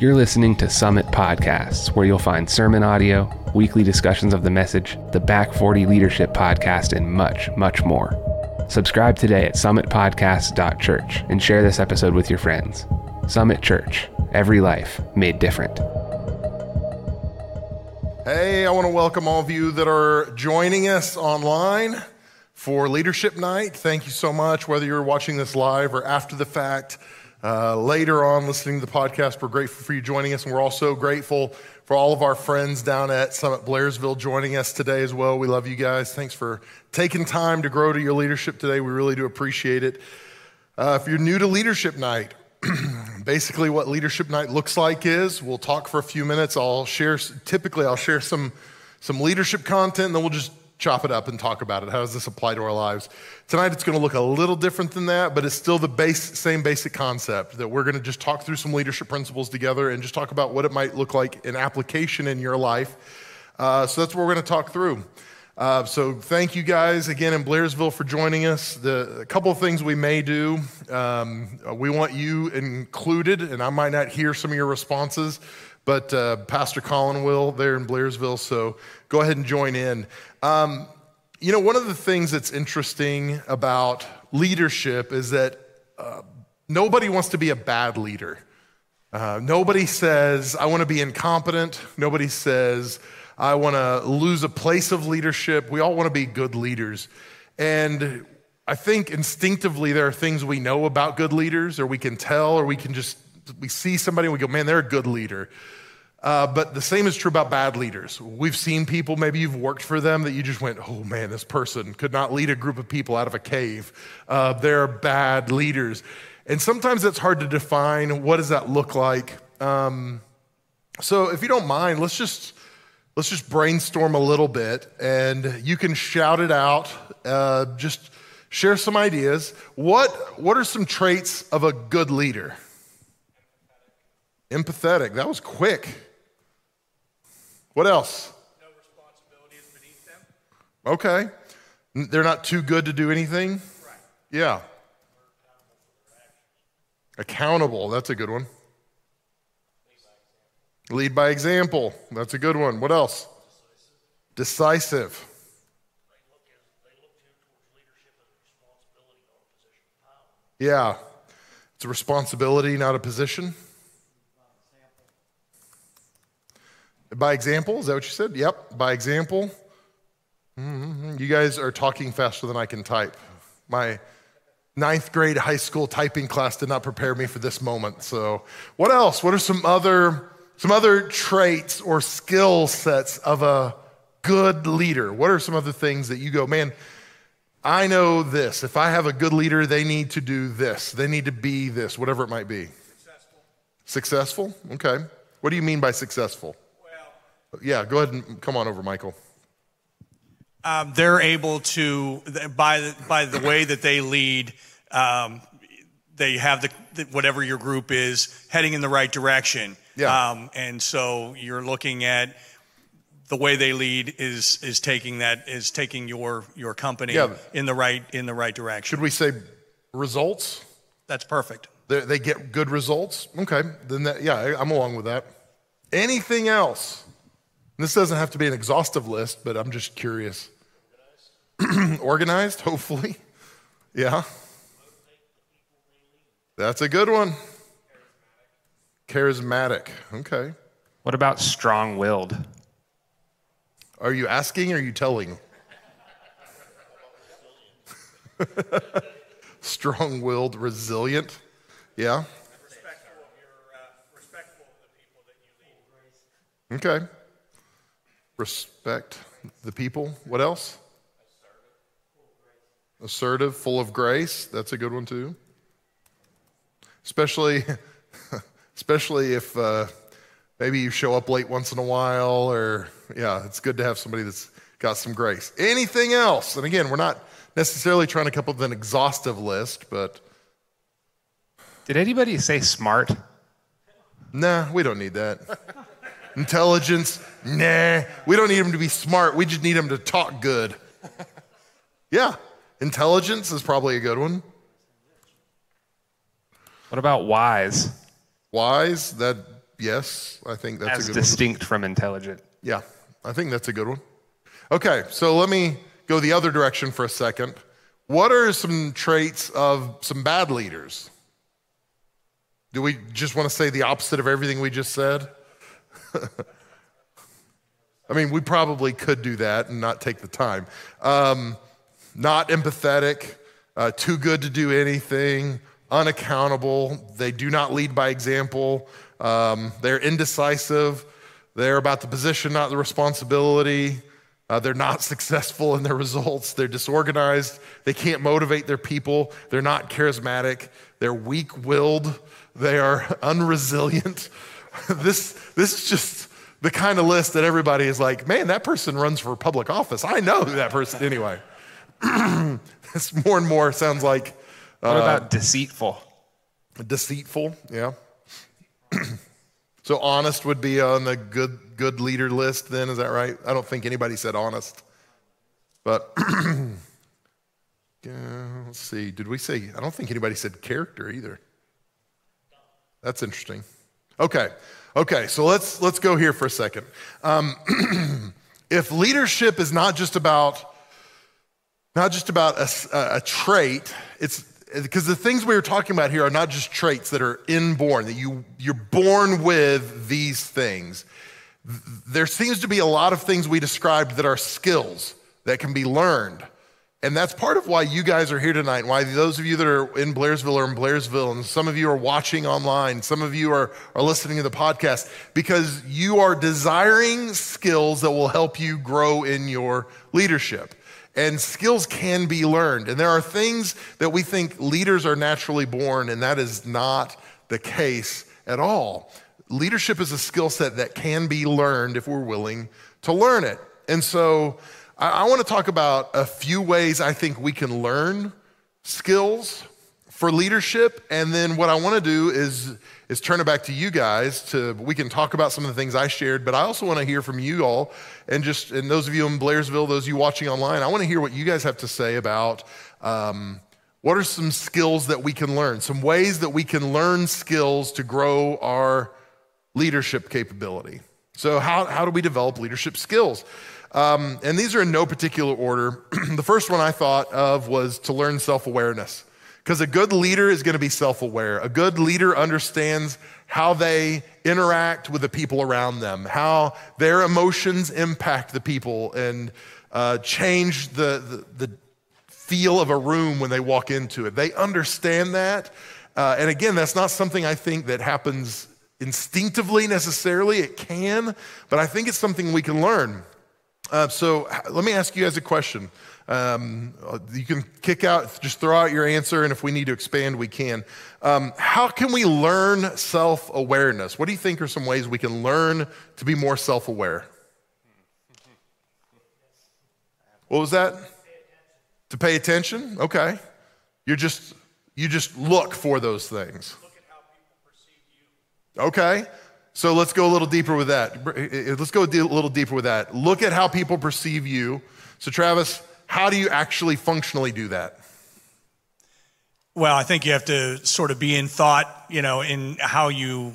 You're listening to Summit Podcasts, where you'll find sermon audio, weekly discussions of the message, the Back 40 Leadership Podcast, and much, much more. Subscribe today at summitpodcast.church and share this episode with your friends. Summit Church, every life made different. Hey, I want to welcome all of you that are joining us online for Leadership Night. Thank you so much, whether you're watching this live or after the fact. Uh, later on, listening to the podcast, we're grateful for you joining us, and we're also grateful for all of our friends down at Summit Blairsville joining us today as well. We love you guys. Thanks for taking time to grow to your leadership today. We really do appreciate it. Uh, if you're new to Leadership Night, basically what Leadership Night looks like is we'll talk for a few minutes. I'll share, typically, I'll share some, some leadership content, and then we'll just chop it up and talk about it. How does this apply to our lives? Tonight it's going to look a little different than that, but it's still the base, same basic concept that we're going to just talk through some leadership principles together and just talk about what it might look like in application in your life. Uh, so that's what we're going to talk through. Uh, so thank you guys again in Blairsville for joining us. The, a couple of things we may do. Um, we want you included, and I might not hear some of your responses, but uh, Pastor Colin will there in Blairsville. So go ahead and join in. Um, you know, one of the things that's interesting about leadership is that uh, nobody wants to be a bad leader. Uh, nobody says, I want to be incompetent. Nobody says, I want to lose a place of leadership. We all want to be good leaders. And I think instinctively there are things we know about good leaders, or we can tell, or we can just, we see somebody and we go, man, they're a good leader. Uh, but the same is true about bad leaders. We've seen people, maybe you've worked for them, that you just went, oh man, this person could not lead a group of people out of a cave. Uh, they're bad leaders. And sometimes it's hard to define what does that look like. Um, so if you don't mind, let's just let's just brainstorm a little bit, and you can shout it out. Uh, just share some ideas. What what are some traits of a good leader? Empathetic. That was quick. What else? No responsibility is beneath them. Okay. They're not too good to do anything? Right. Yeah. Accountable. That's a good one. Lead by example. That's a good one. What else? Decisive. They look, as, they look to, towards leadership as a responsibility, not a position. Yeah. It's a responsibility, not a position. By example, is that what you said? Yep, by example. Mm-hmm. You guys are talking faster than I can type. My ninth grade high school typing class did not prepare me for this moment. So, what else? What are some other some other traits or skill sets of a good leader? What are some other things that you go, man? I know this. If I have a good leader, they need to do this. They need to be this, whatever it might be. Successful. Successful? Okay. What do you mean by successful? Yeah, go ahead and come on over, Michael. um, they're able to, by the, by the way that they lead, um, they have the, the whatever your group is heading in the right direction. Yeah. Um, and so you're looking at the way they lead is is taking that is taking your your company Yeah. in the right in the right direction. Should we say results? That's perfect. They, they get good results? Okay, then that, yeah, I'm along with that. Anything else? This doesn't have to be an exhaustive list, but I'm just curious. Organized, Organized hopefully. Yeah. That's a good one. Charismatic. Okay. What about strong willed? Are you asking or are you telling? Strong willed, resilient. Yeah. Respectful of your uh, respectful of the people that you lead. Okay. Respect the people. What else? Assertive, full of grace. That's a good one too. Especially, especially if uh, maybe you show up late once in a while, or yeah, it's good to have somebody that's got some grace. Anything else? And again, we're not necessarily trying to come up with an exhaustive list, but Did anybody say smart? nah, we don't need that. Intelligence, nah. We don't need them to be smart. We just need them to talk good. Yeah, intelligence is probably a good one. What about wise? Wise, that yes, I think that's As a good one. distinct from intelligent. Yeah, I think that's a good one. Okay, so let me go the other direction for a second. What are some traits of some bad leaders? Do we just want to say the opposite of everything we just said? I mean, we probably could do that and not take the time. Um, not empathetic, uh, too good to do anything, unaccountable. They do not lead by example. Um, they're indecisive. They're about the position, not the responsibility. Uh, they're not successful in their results. They're disorganized. They can't motivate their people. They're not charismatic. They're weak willed. They are unresilient. this, this is just the kind of list that everybody is like, man, that person runs for public office. I know that person anyway. this more and more sounds like What uh, about deceitful? deceitful, yeah. so honest would be on the good good leader list then, is that right? I don't think anybody said honest. But yeah, let's see. Did we say I don't think anybody said character either. That's interesting. Okay. Okay, so let's let's go here for a second. Um, if leadership is not just about not just about a, a trait, it's because the things we were talking about here are not just traits that are inborn, that you, you're born with these things. There seems to be a lot of things we described that are skills that can be learned. And that's part of why you guys are here tonight, why those of you that are in Blairsville are in Blairsville, and some of you are watching online, some of you are, are listening to the podcast, because you are desiring skills that will help you grow in your leadership. And skills can be learned. And there are things that we think leaders are naturally born, and that is not the case at all. Leadership is a skill set that can be learned if we're willing to learn it. And so I, I want to talk about a few ways I think we can learn skills for leadership. And then what I want to do is, is turn it back to you guys to we can talk about some of the things I shared, but I also want to hear from you all and just and those of you in Blairsville, those of you watching online, I want to hear what you guys have to say about um, what are some skills that we can learn, some ways that we can learn skills to grow our leadership capability. So, how, how do we develop leadership skills? Um, and these are in no particular order. the first one I thought of was to learn self awareness. Because a good leader is going to be self aware. A good leader understands how they interact with the people around them, how their emotions impact the people and uh, change the, the, the, feel of a room when they walk into it. They understand that. Uh, and again, that's not something I think that happens instinctively necessarily. It can, but I think it's something we can learn. Uh, so let me ask you guys a question. Um, you can kick out, just throw out your answer, and if we need to expand, we can. Um, how can we learn self awareness? What do you think are some ways we can learn to be more self aware? What was that? To pay attention? Okay. You're just, you just look for those things. Okay. So let's go a little deeper with that. Let's go a little deeper with that. Look at how people perceive you. So, Travis, how do you actually functionally do that? Well, I think you have to sort of be in thought, you know, in how you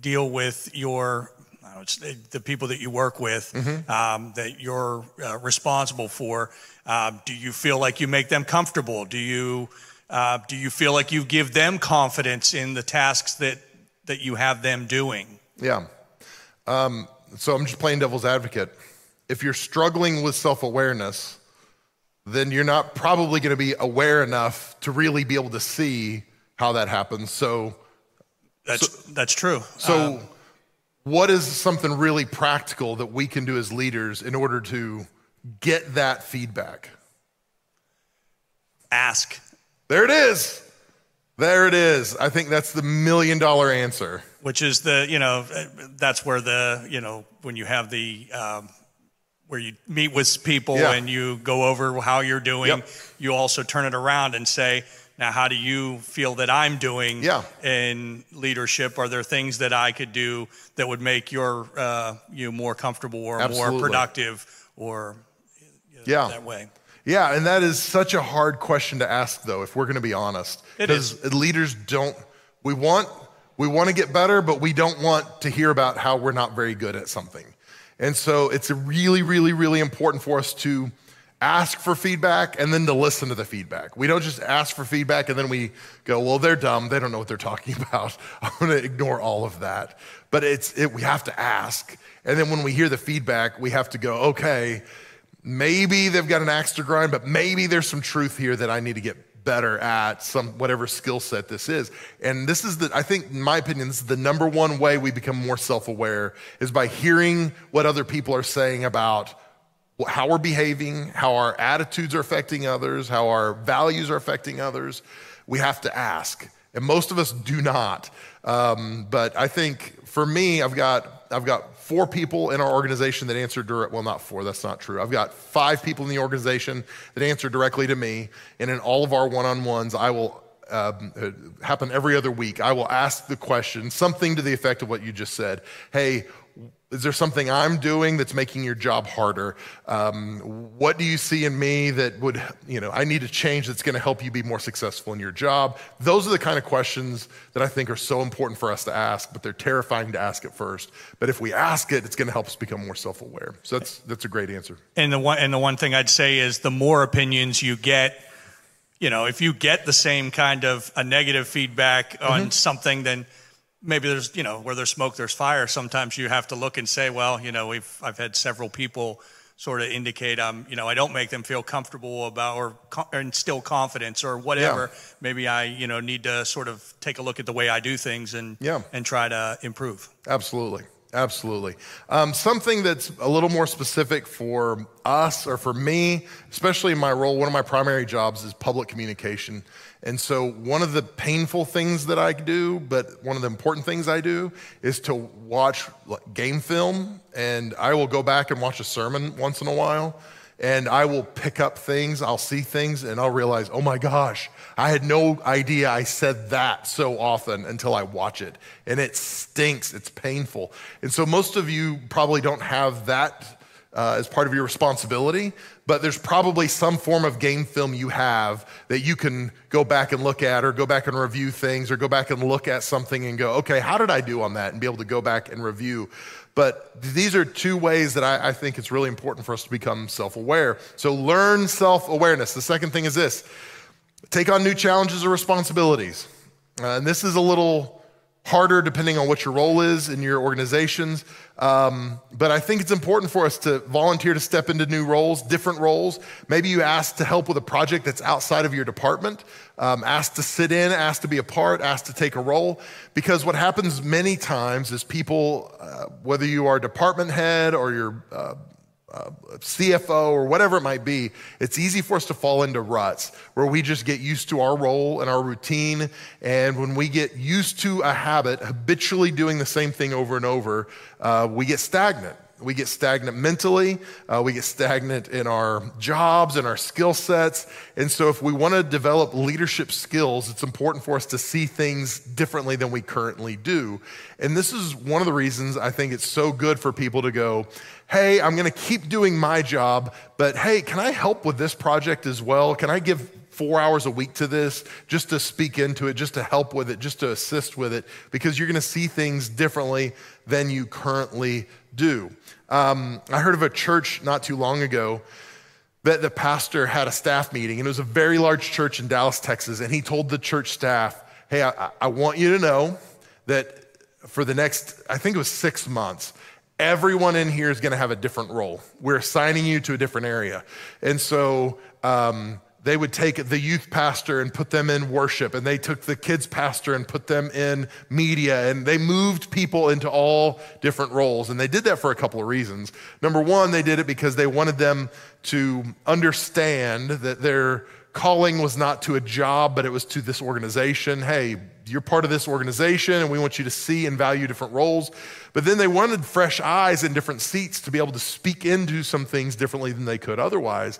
deal with your know, the people that you work with mm-hmm. um, that you're uh, responsible for. Uh, do you feel like you make them comfortable? Do you uh, do you feel like you give them confidence in the tasks that that you have them doing? Yeah. Um, so I'm just playing devil's advocate. If you're struggling with self awareness, then you're not probably going to be aware enough to really be able to see how that happens. So that's so, that's true. So, um, what is something really practical that we can do as leaders in order to get that feedback? Ask. There it is. There it is. I think that's the million dollar answer. Which is the, you know, that's where the, you know, when you have the, um, where you meet with people yeah. and you go over how you're doing, yep. you also turn it around and say, now, how do you feel that I'm doing yeah. in leadership? Are there things that I could do that would make your uh, you more comfortable or Absolutely. more productive or you know, yeah. that way? Yeah, and that is such a hard question to ask, though, if we're going to be honest. Because leaders don't. We want We want to get better, but we don't want to hear about how we're not very good at something. And so it's really, really, really important for us to ask for feedback and then to listen to the feedback. We don't just ask for feedback and then we go, well, they're dumb. They don't know what they're talking about. I'm going to ignore all of that. But it's, it, we have to ask. And then when we hear the feedback, we have to go, okay, maybe they've got an axe to grind, but maybe there's some truth here that I need to get better at some whatever skill set this is. And this is the i think in my opinion this is the number one way we become more self-aware is by hearing what other people are saying about how we're behaving how our attitudes are affecting others how our values are affecting others. We have to ask. And most of us do not. Um, but i think for me i've got i've got four people in our organization that answer direct well not four that's not true. I've got five people in the organization that answer directly to me and in all of our one-on-ones i will um, happen every other week i will ask the question something to the effect of what you just said. Hey is there something I'm doing that's making your job harder? Um, what do you see in me that would, you know, I need to change that's going to help you be more successful in your job? Those are the kind of questions that I think are so important for us to ask, but they're terrifying to ask at first. But if we ask it, it's going to help us become more self aware. So that's, that's a great answer. And the, one, and the one thing I'd say is the more opinions you get, you know, if you get the same kind of a negative feedback on mm-hmm. something, then maybe there's you know where there's smoke there's fire. Sometimes you have to look and say well you know we've i've had several people sort of indicate i'm um, you know i don't make them feel comfortable about or, or instill confidence or whatever. Yeah. maybe i you know need to sort of take a look at the way i do things and yeah. and try to improve. Absolutely. Absolutely. Um, something that's a little more specific for us or for me especially in my role one of my primary jobs is public communication and so, one of the painful things that I do, but one of the important things I do, is to watch game film. And I will go back and watch a sermon once in a while. And I will pick up things, I'll see things, and I'll realize, oh my gosh, I had no idea I said that so often until I watch it. And it stinks, it's painful. And so, most of you probably don't have that uh, as part of your responsibility, but there's probably some form of game film you have that you can go back and look at, or go back and review things, or go back and look at something and go, okay, how did I do on that? And be able to go back and review. But these are two ways that I, I think it's really important for us to become self aware. So learn self awareness. The second thing is this take on new challenges or responsibilities. Uh, and this is a little harder depending on what your role is in your organizations. Um, but I think it's important for us to volunteer to step into new roles, different roles. Maybe you ask to help with a project that's outside of your department, um, ask to sit in, ask to be a part, ask to take a role. Because what happens many times is people, uh, whether you are department head or you're uh, CFO or whatever it might be, it's easy for us to fall into ruts where we just get used to our role and our routine. And when we get used to a habit, habitually doing the same thing over and over, uh, we get stagnant. We get stagnant mentally, uh, we get stagnant in our jobs and our skill sets. And so, if we want to develop leadership skills, it's important for us to see things differently than we currently do. And this is one of the reasons I think it's so good for people to go, hey, I'm going to keep doing my job, but hey, can I help with this project as well? Can I give four hours a week to this just to speak into it, just to help with it, just to assist with it, because you're going to see things differently than you currently do. Um, I heard of a church not too long ago that the pastor had a staff meeting, and it was a very large church in Dallas, Texas, and he told the church staff, Hey, I, I want you to know that for the next, I think it was six months, everyone in here is going to have a different role. We're assigning you to a different area. And so, um, they would take the youth pastor and put them in worship, and they took the kids pastor and put them in media, and they moved people into all different roles. And they did that for a couple of reasons. Number one, they did it because they wanted them to understand that their calling was not to a job, but it was to this organization. Hey, you're part of this organization, and we want you to see and value different roles. But then they wanted fresh eyes in different seats to be able to speak into some things differently than they could otherwise.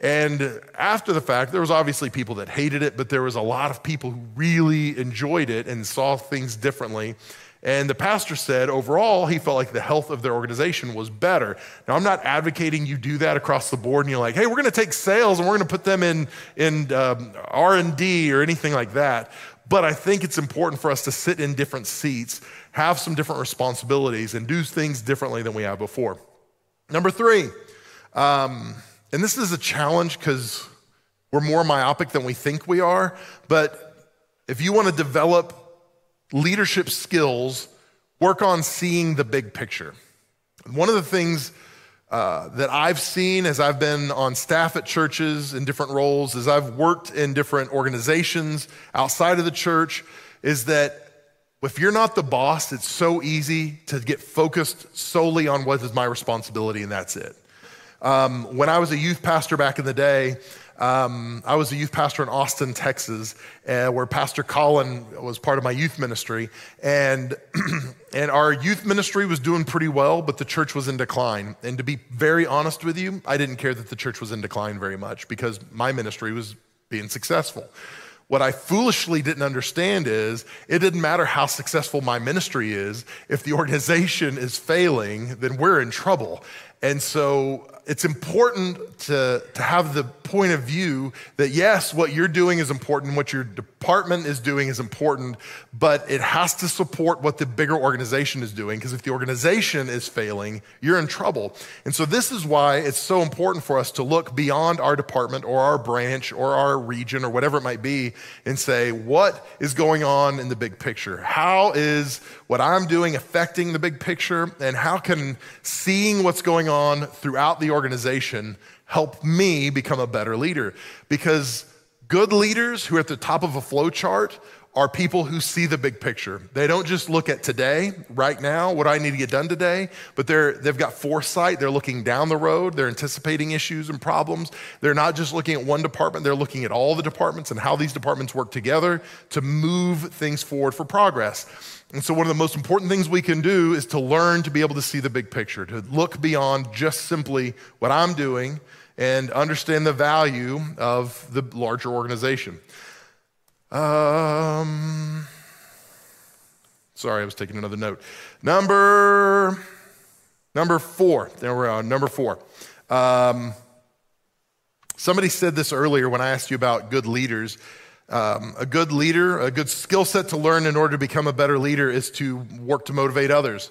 And after the fact, there was obviously people that hated it, but there was a lot of people who really enjoyed it and saw things differently. And the pastor said overall, he felt like the health of their organization was better. Now, I'm not advocating you do that across the board and you're like, hey, we're going to take sales and we're going to put them in, in um, R&D or anything like that. But I think it's important for us to sit in different seats, have some different responsibilities, and do things differently than we have before. Number three, um, and this is a challenge because we're more myopic than we think we are, but if you want to develop leadership skills, work on seeing the big picture. One of the things uh, that I've seen as I've been on staff at churches in different roles, as I've worked in different organizations outside of the church, is that if you're not the boss, it's so easy to get focused solely on what is my responsibility and that's it. Um, when I was a youth pastor back in the day, um, I was a youth pastor in Austin, Texas, uh, where Pastor Colin was part of my youth ministry. And, and our youth ministry was doing pretty well, but the church was in decline. And to be very honest with you, I didn't care that the church was in decline very much because my ministry was being successful. What I foolishly didn't understand is it didn't matter how successful my ministry is. If the organization is failing, then we're in trouble. And so it's important to, to have the point of view that yes, what you're doing is important, what your department is doing is important, but it has to support what the bigger organization is doing. Because if the organization is failing, you're in trouble. And so this is why it's so important for us to look beyond our department or our branch or our region or whatever it might be and say, what is going on in the big picture? How is what I'm doing affecting the big picture? And how can seeing what's going on throughout the organization help me become a better leader. Because good leaders who are at the top of a flow chart are people who see the big picture. They don't just look at today, right now, what I need to get done today, but they're, they've got foresight. They're looking down the road. They're anticipating issues and problems. They're not just looking at one department, they're looking at all the departments and how these departments work together to move things forward for progress. And so, one of the most important things we can do is to learn to be able to see the big picture, to look beyond just simply what I'm doing and understand the value of the larger organization. Um, sorry, I was taking another note. Number, number four. There we are. Number four. Um, somebody said this earlier when I asked you about good leaders. Um, a good leader, a good skill set to learn in order to become a better leader is to work to motivate others.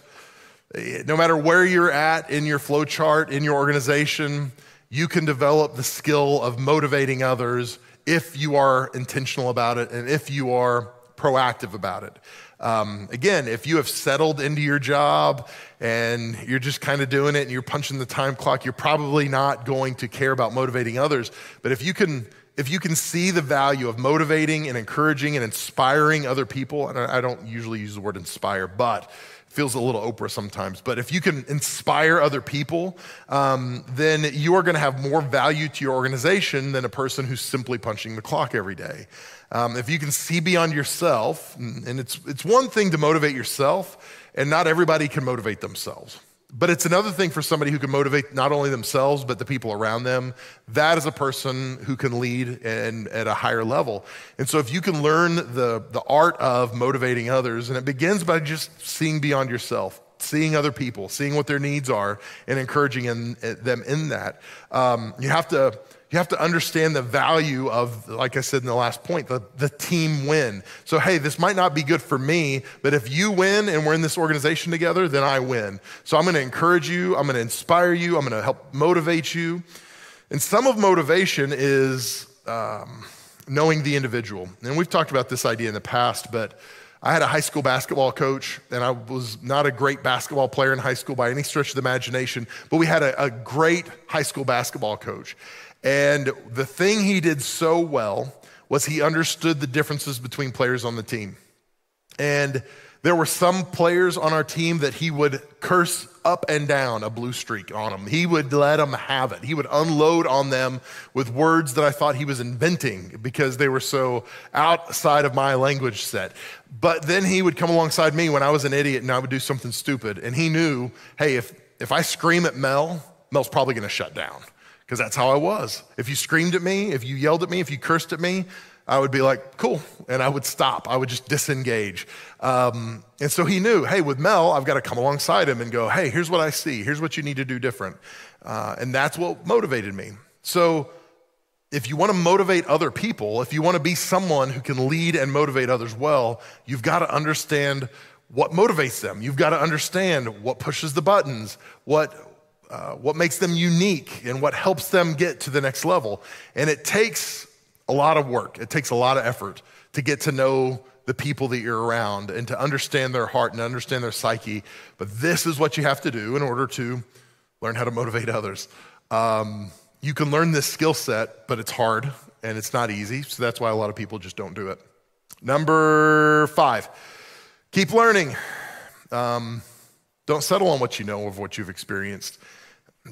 No matter where you're at in your flow chart, in your organization, you can develop the skill of motivating others if you are intentional about it and if you are proactive about it. Um, again, if you have settled into your job and you're just kind of doing it and you're punching the time clock, you're probably not going to care about motivating others. But if you can, if you can see the value of motivating and encouraging and inspiring other people, and I don't usually use the word inspire, but feels a little Oprah sometimes, but if you can inspire other people, um, then you are going to have more value to your organization than a person who's simply punching the clock every day. Um, if you can see beyond yourself, and it's, it's one thing to motivate yourself, and not everybody can motivate themselves. But it's another thing for somebody who can motivate not only themselves, but the people around them. That is a person who can lead and at a higher level. And so if you can learn the, the art of motivating others, and it begins by just seeing beyond yourself, seeing other people, seeing what their needs are, and encouraging in, them in that. Um, you have to you have to understand the value of, like I said in the last point, the, the team win. So, hey, this might not be good for me, but if you win and we're in this organization together, then I win. So, I'm to encourage you, I'm to inspire you, I'm to help motivate you. And some of motivation is um, knowing the individual. And we've talked about this idea in the past, but I had a high school basketball coach, and I was not a great basketball player in high school by any stretch of the imagination, but we had a, a great high school basketball coach. And the thing he did so well was he understood the differences between players on the team. And there were some players on our team that he would curse up and down a blue streak on them. He would let them have it. He would unload on them with words that I thought he was inventing because they were so outside of my language set. But then he would come alongside me when I was an idiot and I would do something stupid. And he knew, hey, if, if I scream at Mel, Mel's probably going to shut down because that's how I was. If you screamed at me, if you yelled at me, if you cursed at me, I would be like, cool. And I would stop. I would just disengage. Um, and so he knew, hey, with Mel, I've got to come alongside him and go, hey, here's what I see. Here's what you need to do different. Uh, and that's what motivated me. So if you want to motivate other people, if you want to be someone who can lead and motivate others well, you've got to understand what motivates them. You've got to understand what pushes the buttons, what, uh, what makes them unique, and what helps them get to the next level. And it takes a lot of work, it takes a lot of effort to get to know the people that you're around and to understand their heart and understand their psyche. But this is what you have to do in order to learn how to motivate others. Um, you can learn this skill set, but it's hard and it's not easy. So that's why a lot of people just don't do it. Number five, keep learning. Um, don't settle on what you know of what you've experienced.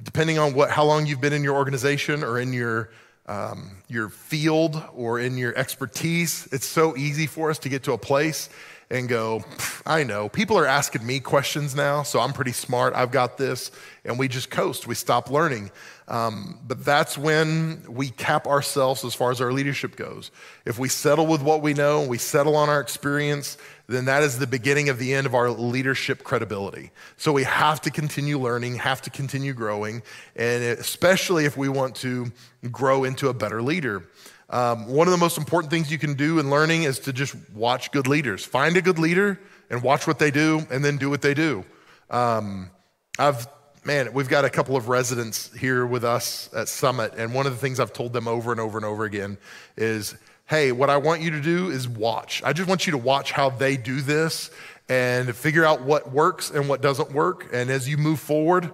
Depending on what, how long you've been in your organization or in your um, your field or in your expertise, it's so easy for us to get to a place and go, I know. People are asking me questions now, so I'm pretty smart. I've got this. And we just coast, we stop learning. Um, but that's when we cap ourselves as far as our leadership goes. If we settle with what we know, we settle on our experience, then that is the beginning of the end of our leadership credibility. So we have to continue learning, have to continue growing, and especially if we want to grow into a better leader. Um, one of the most important things you can do in learning is to just watch good leaders. Find a good leader and watch what they do, and then do what they do. Um, I've man, we've got a couple of residents here with us at Summit, and one of the things I've told them over and over and over again is, hey, what I want you to do is watch. I just want you to watch how they do this and figure out what works and what doesn't work. And as you move forward,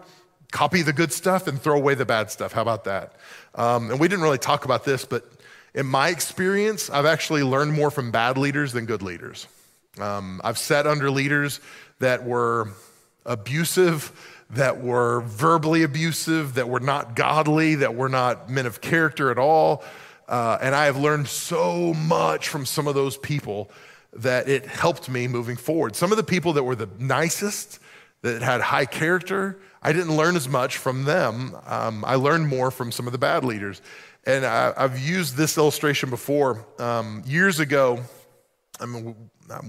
copy the good stuff and throw away the bad stuff. How about that? Um, and we didn't really talk about this, but in my experience, I've actually learned more from bad leaders than good leaders. Um, I've sat under leaders that were abusive, that were verbally abusive, that were not godly, that were not men of character at all. Uh, and I have learned so much from some of those people that it helped me moving forward. Some of the people that were the nicest, that had high character, I didn't learn as much from them. Um, I learned more from some of the bad leaders. And I, have used this illustration before. Um, years ago, I mean,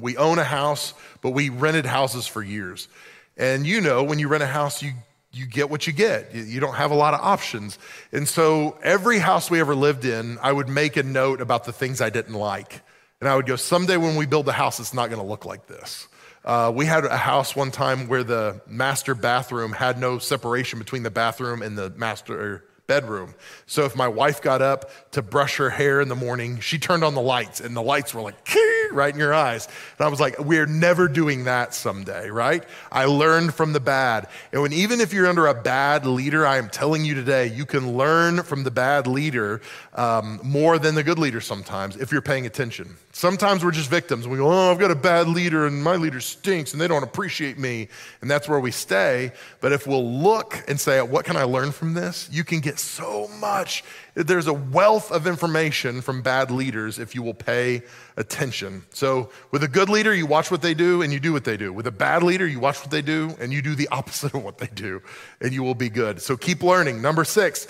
we own a house, but we rented houses for years. And you know, when you rent a house, you, you get what you get. You, you don't have a lot of options. And so every house we ever lived in, I would make a note about the things I didn't like. And I would go, someday when we build the house, it's not going to look like this. Uh, we had a house one time where the master bathroom had no separation between the bathroom and the master bedroom. So if my wife got up to brush her hair in the morning, she turned on the lights and the lights were like, right in your eyes. And I was like, we're never doing that someday, right? I learned from the bad. And when, even if you're under a bad leader, I am telling you today, you can learn from the bad leader um, more than the good leader sometimes if you're paying attention. Sometimes we're just victims. We go, oh, I've got a bad leader and my leader stinks and they don't appreciate me. And that's where we stay. But if we'll look and say, what can I learn from this? You can get so much. There's a wealth of information from bad leaders if you will pay attention. So with a good leader, you watch what they do and you do what they do. With a bad leader, you watch what they do and you do the opposite of what they do and you will be good. So keep learning. Number six,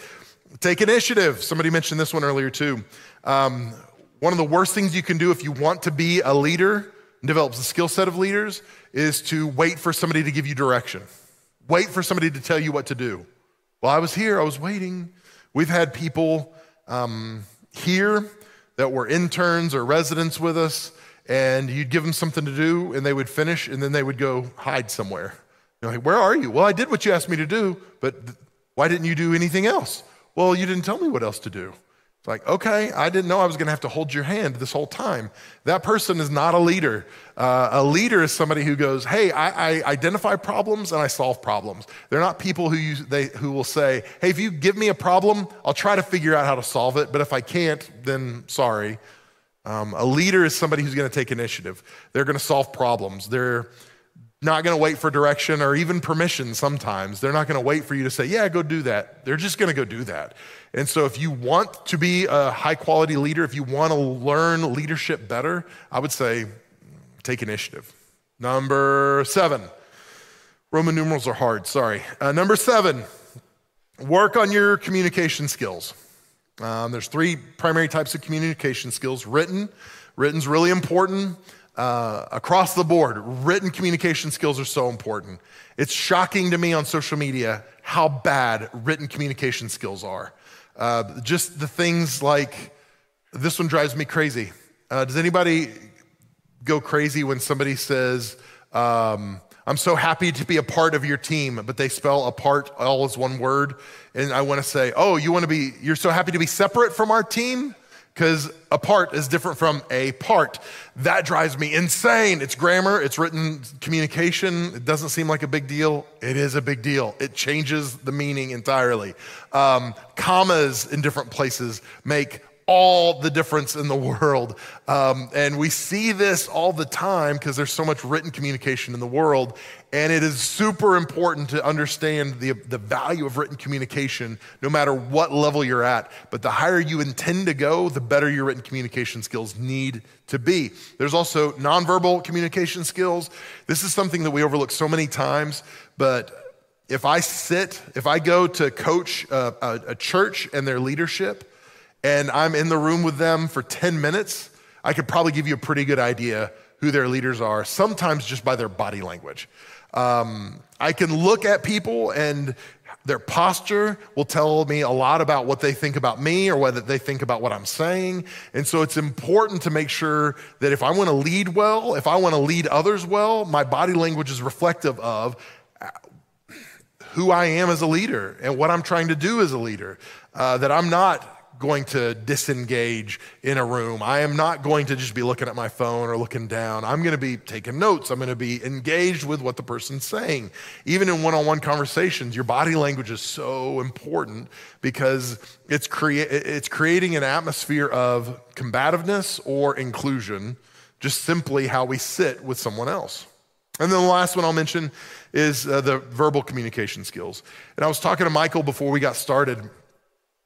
take initiative. Somebody mentioned this one earlier too. Um, one of the worst things you can do if you want to be a leader and develop the skill set of leaders is to wait for somebody to give you direction. Wait for somebody to tell you what to do. Well, I was here, I was waiting. We've had people um, here that were interns or residents with us, and you'd give them something to do, and they would finish, and then they would go hide somewhere. You're like, Where are you? Well, I did what you asked me to do, but why didn't you do anything else? Well, you didn't tell me what else to do. It's like, okay, I didn't know I was going to have to hold your hand this whole time. That person is not a leader. Uh, a leader is somebody who goes, hey, I, I, identify problems and I solve problems. They're not people who, use, they, who will say, hey, if you give me a problem, I'll try to figure out how to solve it, but if I can't, then sorry. Um, a leader is somebody who's going to take initiative. They're going to solve problems. They're not going to wait for direction or even permission sometimes. They're not going to wait for you to say, yeah, go do that. They're just going to go do that. And so, if you want to be a high quality leader, if you want to learn leadership better, I would say take initiative. Number seven, Roman numerals are hard, sorry. Uh, number seven, work on your communication skills. Um, there's three primary types of communication skills written, written's really important. Uh, across the board, written communication skills are so important. It's shocking to me on social media how bad written communication skills are. Uh, just the things like this one drives me crazy. Uh, does anybody go crazy when somebody says, um, I'm so happy to be a part of your team, but they spell apart all as one word. And I want to say, oh, you want to be, you're so happy to be separate from our team? Because a part is different from a part. That drives me insane. It's grammar, it's written communication. It doesn't seem like a big deal. It is a big deal. It changes the meaning entirely. Um, commas in different places make all the difference in the world. Um, and we see this all the time because there's so much written communication in the world. And it is super important to understand the, the value of written communication no matter what level you're at. But the higher you intend to go, the better your written communication skills need to be. There's also nonverbal communication skills. This is something that we overlook so many times, but if I sit, if I go to coach a, a, a church and their leadership, and I'm in the room with them for 10 minutes, I could probably give you a pretty good idea who their leaders are, sometimes just by their body language. Um, I can look at people and their posture will tell me a lot about what they think about me or whether they think about what I'm saying. And so it's important to make sure that if I want to lead well, if I want to lead others well, my body language is reflective of who I am as a leader and what I'm trying to do as a leader. Uh, that I'm not going to disengage in a room. I am not going to just be looking at my phone or looking down. I'm going to be taking notes. I'm going to be engaged with what the person's saying. Even in one on one conversations, your body language is so important because it's, crea- it's creating an atmosphere of combativeness or inclusion, just simply how we sit with someone else. And then the last one I'll mention is uh, the verbal communication skills. And I was talking to Michael before we got started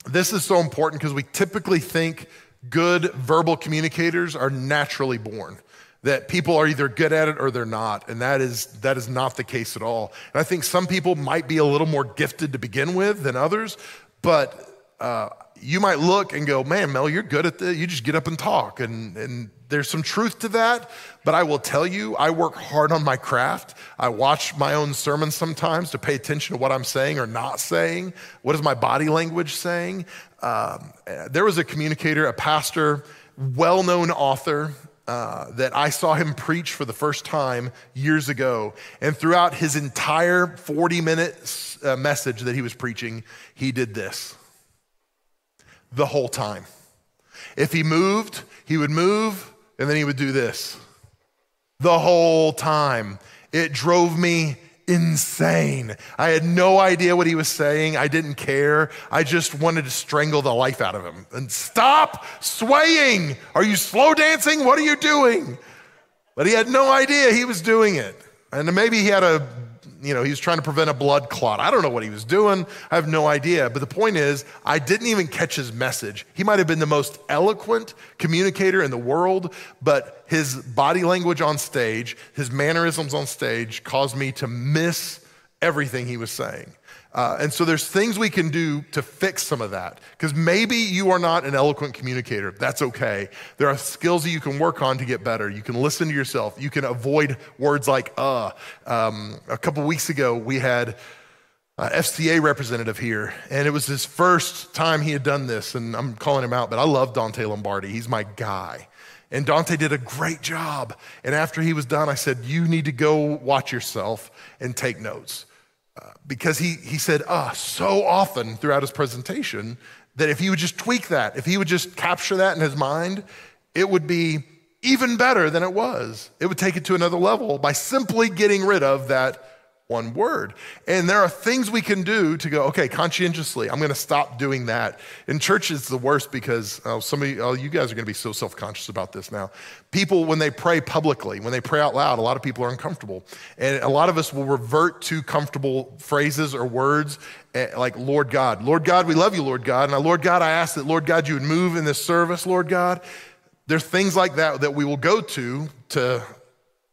this is so important because we typically think good verbal communicators are naturally born that people are either good at it or they're not and that is that is not the case at all. And i think some people might be a little more gifted to begin with than others but uh, you might look and go man mel you're good at this you just get up and talk and and there's some truth to that, but I will tell you, I work hard on my craft. I watch my own sermons sometimes to pay attention to what I'm saying or not saying. What is my body language saying? Um, there was a communicator, a pastor, well known author. Uh, that I saw him preach for the first time years ago. And throughout his entire 40 minute uh, message that he was preaching, he did this the whole time. If he moved, he would move and then he would do this the whole time. It drove me insane. I had no idea what he was saying. I didn't care. I just wanted to strangle the life out of him. And stop swaying. Are you slow dancing? What are you doing? But he had no idea he was doing it. And maybe he had a you know, he was trying to prevent a blood clot. I don't know what he was doing. I have no idea. But the point is, I didn't even catch his message. He might have been the most eloquent communicator in the world, but his body language on stage, his mannerisms on stage caused me to miss everything he was saying. Uh, and so there's things we can do to fix some of that. Because maybe you are not an eloquent communicator. That's okay. There are skills that you can work on to get better. You can listen to yourself. You can avoid words like uh. Um, a couple weeks ago, we had uh, FCA representative here, and it was his first time he had done this, and I'm calling him out, but I love Dante Lombardi. He's my guy. And Dante did a great job. And after he was done, I said, You need to go watch yourself and take notes because he, he said, ah, so often throughout his presentation that if he would just tweak that, if he would just capture that in his mind, it would be even better than it was. It would take it to another level by simply getting rid of that one word. And there are things we can do to go, okay, conscientiously, I'm going to stop doing that. In church, it's the worst because some of you, oh, you guys are going to be so self conscious about this now. People, when they pray publicly, when they pray out loud, a lot of people are uncomfortable. And a lot of us will revert to comfortable phrases or words eh, like, Lord God. Lord God, we love you, Lord God. And Lord God, I ask that, Lord God, you would move in this service, Lord God. There's things like that that we will go to to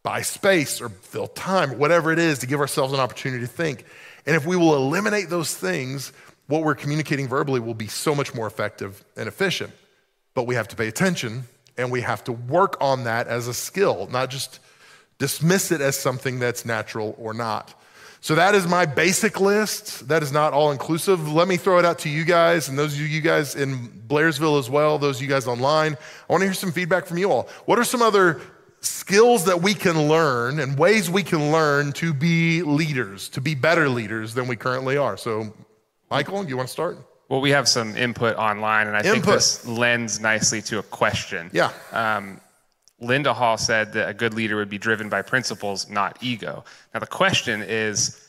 buy space or fill time, whatever it is, to give ourselves an opportunity to think. And if we will eliminate those things, what we're communicating verbally will be so much more effective and efficient. But we have to pay attention and we have to work on that as a skill, not just dismiss it as something that's natural or not. So that is my basic list. That is not all inclusive. Let me throw it out to you guys and those of you guys in Blairsville as well, those of you guys online. I want to hear some feedback from you all. What are some other skills that we can learn and ways we can learn to be leaders, to be better leaders than we currently are? So, Michael, you want to start? Well, we have some input online, and I think this lends nicely to a question. Yeah. Um, Linda Hall said that a good leader would be driven by principles, not ego. Now, the question is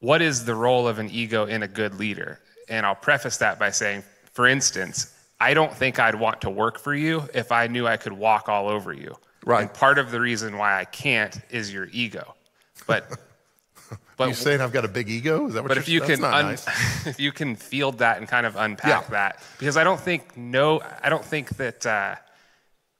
what is the role of an ego in a good leader? And I'll preface that by saying, for instance, I don't think I'd want to work for you if I knew I could walk all over you. Right. And part of the reason why I can't is your ego. But but you saying I've got a big ego? Is that what but you're if you can not un- nice. if you can field that and kind of unpack Yeah. that because i don't think no i don't think that uh,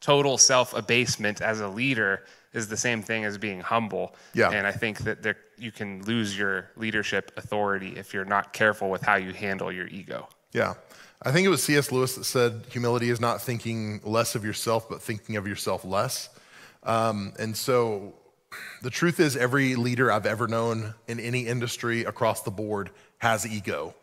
total self-abasement as a leader is the same thing as being humble Yeah. and i think that there, you can lose your leadership authority if you're not careful with how you handle your ego Yeah. I think it was C.S. Lewis that said humility is not thinking less of yourself, but thinking of yourself less. Um, and so the truth is, every leader I've ever known in any industry across the board has ego.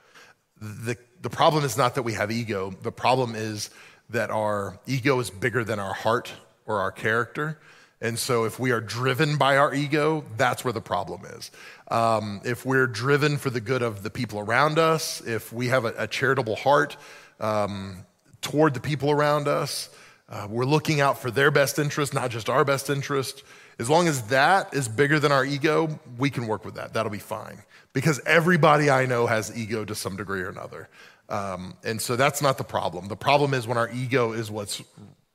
The, the problem is not that we have ego, the problem is that our ego is bigger than our heart or our character. And so, if we are driven by our ego, that's where the problem is. Um, if we're driven for the good of the people around us, if we have a, a charitable heart um, toward the people around us, uh, we're looking out for their best interest, not just our best interest. As long as that is bigger than our ego, we can work with that. That'll be fine. Because everybody I know has ego to some degree or another. Um, and so that's not the problem. The problem is when our ego is what's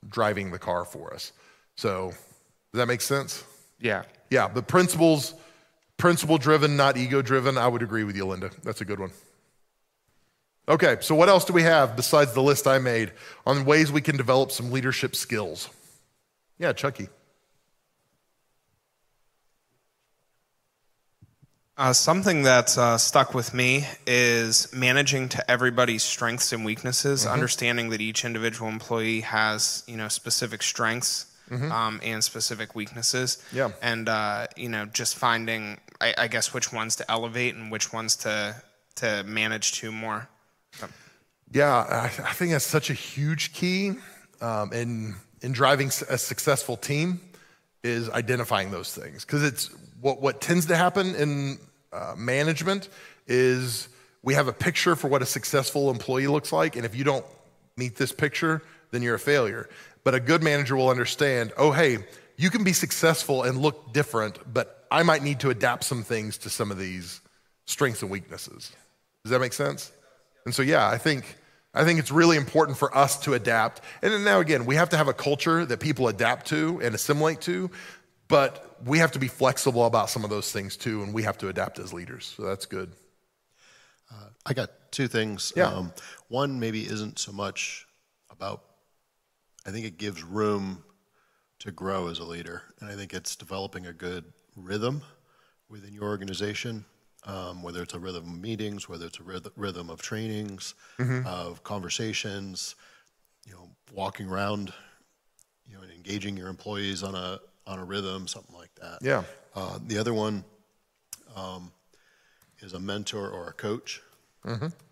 driving the car for us. So, does that make sense? yeah Yeah, the principles, principle driven, not ego driven. I would agree with you, Linda. That's a good one. Okay, so what else do we have besides the list I made on ways we can develop some leadership skills? Yeah, Chucky. Uh, something that's uh, stuck with me is managing to everybody's strengths and weaknesses, understanding that each individual employee has you know specific strengths um, and specific weaknesses. Yeah. And uh, you know, just finding, I, I guess, which ones to elevate and which ones to to manage to more. Yeah, I, I think that's such a huge key um, in in driving a successful team is identifying those things because it's what what tends to happen in uh, management is we have a picture for what a successful employee looks like, and if you don't meet this picture, then you're a failure. But a good manager will understand, oh hey, you can be successful and look different, but I might need to adapt some things to some of these strengths and weaknesses. Does that make sense? And so, yeah, I think I think it's really important for us to adapt. And then now again, we have to have a culture that people adapt to and assimilate to, but we have to be flexible about some of those things too, and we have to adapt as leaders. So that's good. I got two things. Yeah. Um, one maybe isn't so much about, I think it gives room to grow as a leader. And I think it's developing a good rhythm within your organization, um, whether it's a rhythm of meetings, whether it's a ryth- rhythm of trainings, of conversations, you know, walking around, you know, and engaging your employees on a, on a rhythm, something like that. Yeah. Uh, the other one um, is a mentor or a coach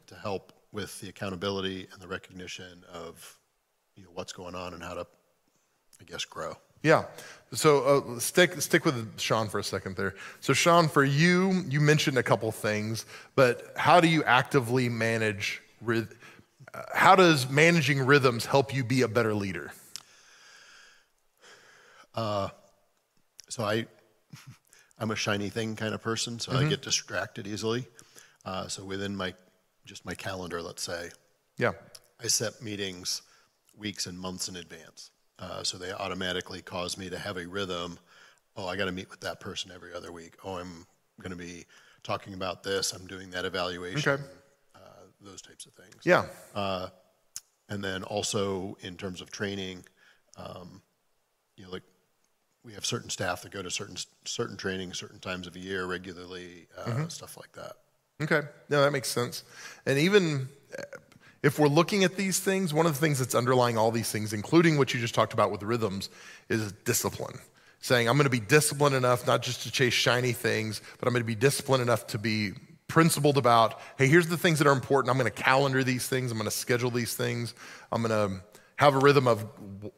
to help with the accountability and the recognition of you know, what's going on and how to, I guess, grow. Yeah. So uh, stick stick with Sean for a second there. So Sean, for you, you mentioned a couple things, but how do you actively manage? ryth- uh, How does managing rhythms help you be a better leader? So I, I'm a shiny thing kind of person, so I get distracted easily. Uh, so within my, just my calendar, let's say, Yeah. I set meetings weeks and months in advance. Uh, so they automatically cause me to have a rhythm. Oh, I got to meet with that person every other week. Oh, I'm going to be talking about this. I'm doing that evaluation. Okay. Uh, those types of things. Yeah. And then also in terms of training, um, you know, like we have certain staff that go to certain certain training certain times of a year regularly, uh, stuff like that. Okay. No, that makes sense. And even uh, if we're looking at these things, one of the things that's underlying all these things, including what you just talked about with rhythms, is discipline. saying, I'm going to be disciplined enough not just to chase shiny things, but I'm going to be disciplined enough to be principled about, hey, here's the things that are important. I'm going to calendar these things. I'm going to schedule these things. I'm going to have a rhythm of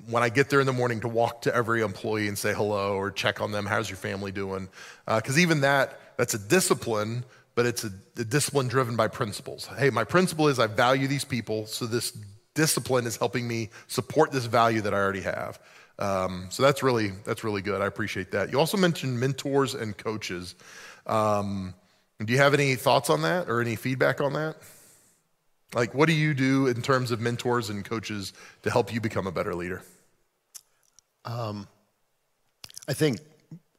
when I get there in the morning to walk to every employee and say hello or check on them. How's your family doing? Because uh, even that, that's a discipline, but it's a, a discipline driven by principles. Hey, my principle is I value these people, so this discipline is helping me support this value that I already have. Um, so that's really that's really good. I appreciate that. You also mentioned mentors and coaches. Um, do you have any thoughts on that or any feedback on that? Like, what do you do in terms of mentors and coaches to help you become a better leader? Um, I think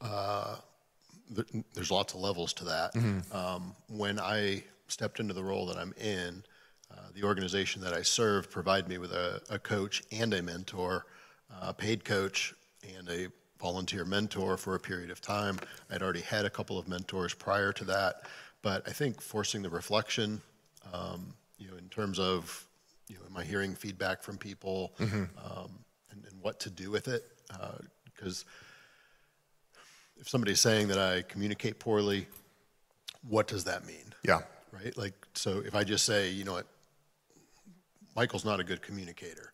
uh, there's lots of levels to that. Mm-hmm. Um, when I stepped into the role that I'm in, uh, the organization that I serve provided me with a, a coach and a mentor, a paid coach and a volunteer mentor for a period of time. I'd already had a couple of mentors prior to that, but I think forcing the reflection, um, you know, in terms of, you know, am I hearing feedback from people mm-hmm. um, and, and, what to do with it? Because uh, if somebody's saying that I communicate poorly, what does that mean? Yeah. Right? Like, so if I just say, you know what, Michael's not a good communicator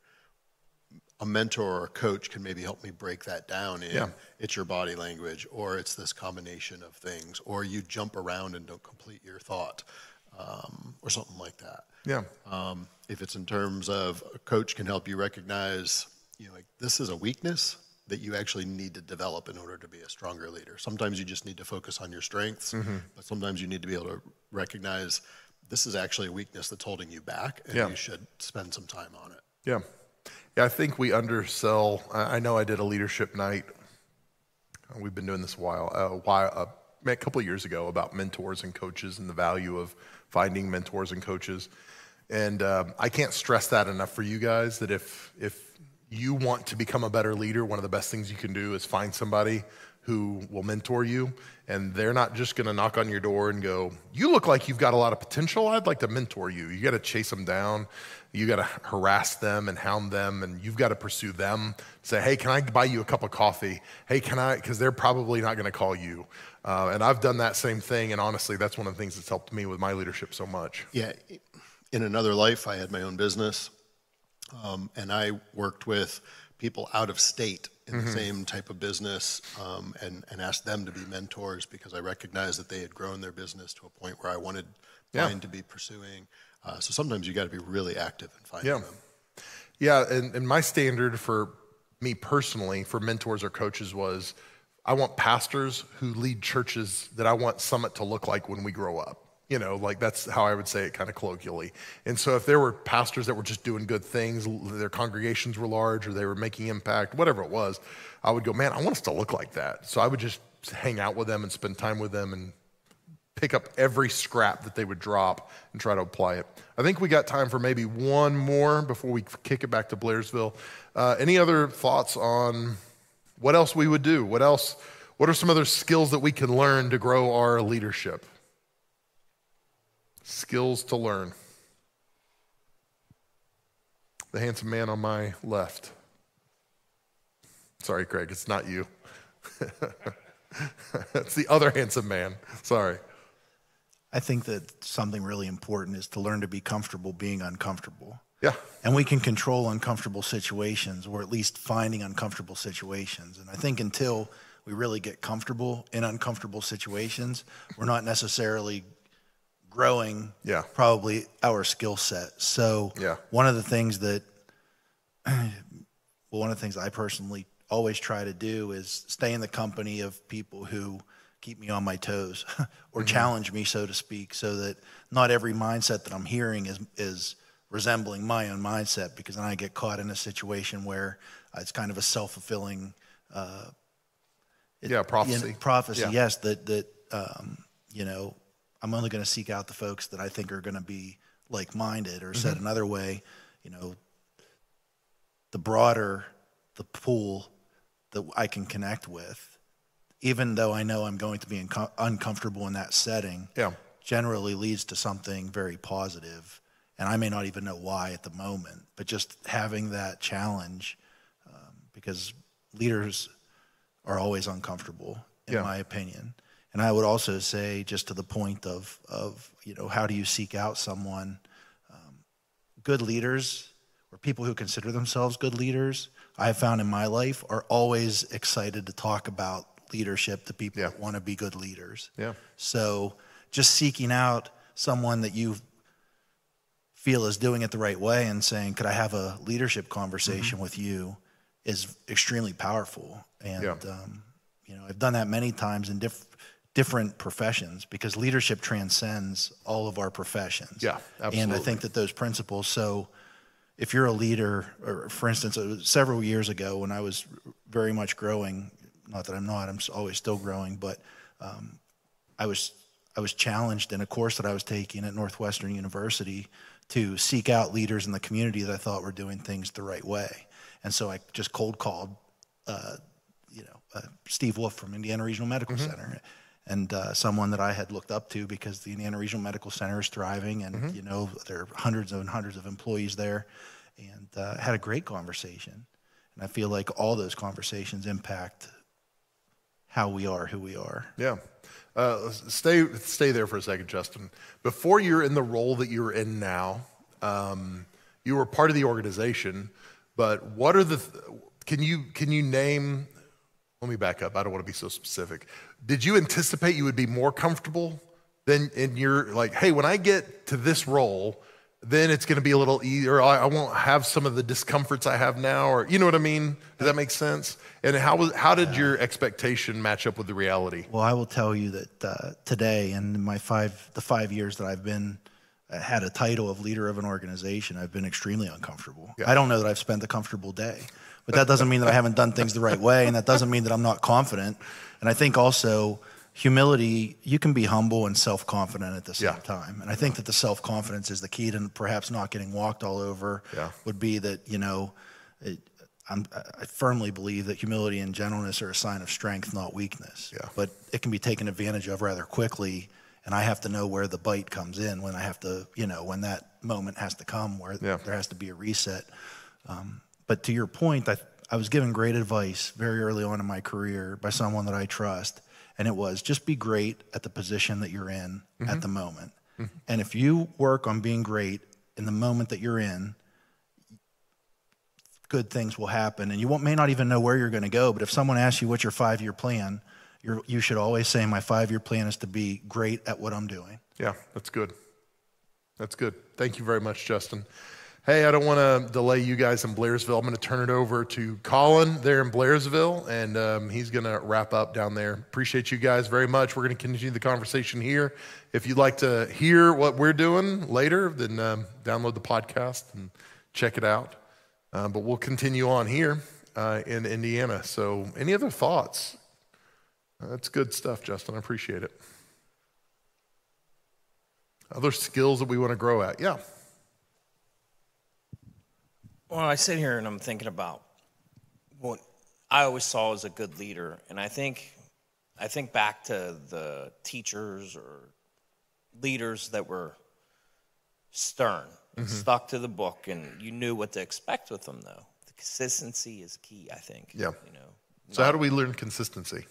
a mentor or a coach can maybe help me break that down in yeah. it's your body language or it's this combination of things or you jump around and don't complete your thought um, or something like that yeah um, if it's in terms of a coach can help you recognize you know like this is a weakness that you actually need to develop in order to be a stronger leader sometimes you just need to focus on your strengths mm-hmm. but sometimes you need to be able to recognize this is actually a weakness that's holding you back and yeah. you should spend some time on it yeah yeah, I think we undersell. I know I did a leadership night. We've been doing this a while, a while, uh, a couple of years ago about mentors and coaches and the value of finding mentors and coaches. And uh, I can't stress that enough for you guys. That if if you want to become a better leader, one of the best things you can do is find somebody who will mentor you. And they're not just going to knock on your door and go, You look like you've got a lot of potential. I'd like to mentor you. You got to chase them down. You got to harass them and hound them. And you've got to pursue them. Say, Hey, can I buy you a cup of coffee? Hey, can I? Because they're probably not going to call you. Uh, and I've done that same thing. And honestly, that's one of the things that's helped me with my leadership so much. Yeah. In another life, I had my own business. Um, and I worked with people out of state in mm-hmm. the same type of business um, and, and asked them to be mentors because I recognized that they had grown their business to a point where I wanted yeah. mine to be pursuing. Uh, so sometimes you got to be really active in finding yeah. them. Yeah, and, and my standard for me personally for mentors or coaches was I want pastors who lead churches that I want Summit to look like when we grow up. You know, like that's how I would say it kind of colloquially. And so if there were pastors that were just doing good things, their congregations were large or they were making impact, whatever it was, I would go, man, I want us to look like that. So I would just hang out with them and spend time with them and pick up every scrap that they would drop and try to apply it. I think we got time for maybe one more before we kick it back to Blairsville. Uh, any other thoughts on what else we would do? What else? What are some other skills that we can learn to grow our leadership? Skills to learn. The handsome man on my left. Sorry, Craig, it's not you. it's the other handsome man. Sorry. I think that something really important is to learn to be comfortable being uncomfortable. Yeah. And we can control uncomfortable situations or at least finding uncomfortable situations. And I think until we really get comfortable in uncomfortable situations, we're not necessarily growing yeah. probably our skill set. So yeah. one of the things that well one of the things I personally always try to do is stay in the company of people who keep me on my toes or mm-hmm. challenge me so to speak so that not every mindset that I'm hearing is is resembling my own mindset because then I get caught in a situation where it's kind of a self-fulfilling uh, it, yeah prophecy you know, prophecy yeah. yes that that um, you know I'm only going to seek out the folks that I think are going to be like minded, or said mm-hmm. another way, you know, the broader the pool that I can connect with, even though I know I'm going to be inco- uncomfortable in that setting, yeah. generally leads to something very positive. And I may not even know why at the moment, but just having that challenge, um, because leaders are always uncomfortable, in Yeah. my opinion. And I would also say, just to the point of, of you know, how do you seek out someone? Um, good leaders, or people who consider themselves good leaders, I have found in my life are always excited to talk about leadership to people Yeah. that want to be good leaders. Yeah. So just seeking out someone that you feel is doing it the right way and saying, "Could I have a leadership conversation with you?" is extremely powerful. And Yeah. um, you know, I've done that many times in diff- different professions because leadership transcends all of our professions. Yeah, absolutely. And I think that those principles. So, if you're a leader, or for instance, it was several years ago when I was very much growing, not that I'm not, I'm always still growing, but um, I was I was challenged in a course that I was taking at Northwestern University to seek out leaders in the community that I thought were doing things the right way, and so I just cold called, uh, you know, uh, Steve Wolf from Indiana Regional Medical Center. And uh, someone that I had looked up to because the Indiana Regional Medical Center is thriving, and you know there are hundreds and hundreds of employees there, and uh, had a great conversation. And I feel like all those conversations impact how we are, who we are. Yeah. Uh, stay stay there for a second, Justin. Before you're in the role that you're in now, um, you were part of the organization. But what are the? th- Can you can you name? Let me back up. I don't want to be so specific. Did you anticipate you would be more comfortable than in your like? Hey, when I get to this role, then it's going to be a little easier. I, I won't have some of the discomforts I have now, or you know what I mean? Does that make sense? And how was how did your expectation match up with the reality? Well, I will tell you that uh, today, in my five the five years that I've been uh, had a title of leader of an organization, I've been extremely uncomfortable. I don't know that I've spent a comfortable day, but that doesn't mean that I haven't done things the right way, and that doesn't mean that I'm not confident. And I think also humility, you can be humble and self confident at the same Yeah. time. And I think that the self confidence is the key to perhaps not getting walked all over. Yeah. Would be that you know. It, I'm, I firmly believe that humility and gentleness are a sign of strength, not weakness. Yeah. But it can be taken advantage of rather quickly, and I have to know where the bite comes in when I have to, you know, when that moment has to come where Yeah. there has to be a reset. Um, but to your point, I, I was given great advice very early on in my career by someone that I trust, and it was just be great at the position that you're in at mm-hmm. the moment. Mm-hmm. And if you work on being great in the moment that you're in, good things will happen. And you won't, may not even know where you're going to go, but if someone asks you what's your five year plan, you're, you should always say, My five year plan is to be great at what I'm doing. Yeah, that's good. That's good. Thank you very much, Justin. Hey, I don't want to delay you guys in Blairsville. I'm going to turn it over to Colin there in Blairsville, and um, he's going to wrap up down there. Appreciate you guys very much. We're going to continue the conversation here. If you'd like to hear what we're doing later, then um, download the podcast and check it out. Uh, but we'll continue on here uh, in Indiana. So, any other thoughts? That's good stuff, Justin. I appreciate it. Other skills that we want to grow at. Yeah. Well, I sit here and I'm thinking about what I always saw as a good leader, and I think I think back to the teachers or leaders that were stern, and stuck to the book, and you knew what to expect with them. Though the consistency is key, I think. Yeah. You know, So, how do we learn consistency?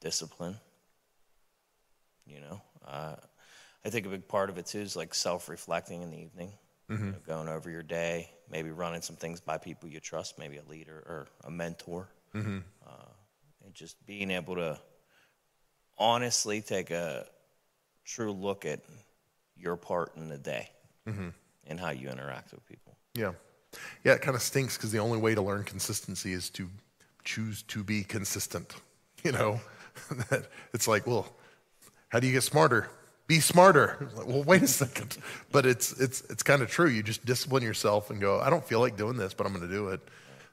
discipline. You know, uh, I think a big part of it too is like self-reflecting in the evening, you know, going over your day, maybe running some things by people you trust, maybe a leader or a mentor, uh, and just being able to honestly take a true look at your part in the day and how you interact with people. Yeah. Yeah, it kind of stinks because the only way to learn consistency is to choose to be consistent. You know, it's like, well, how do you get smarter? Be smarter. Like, well, wait a second. But it's it's it's kind of true. You just discipline yourself and go, I don't feel like doing this, but I'm going to do it.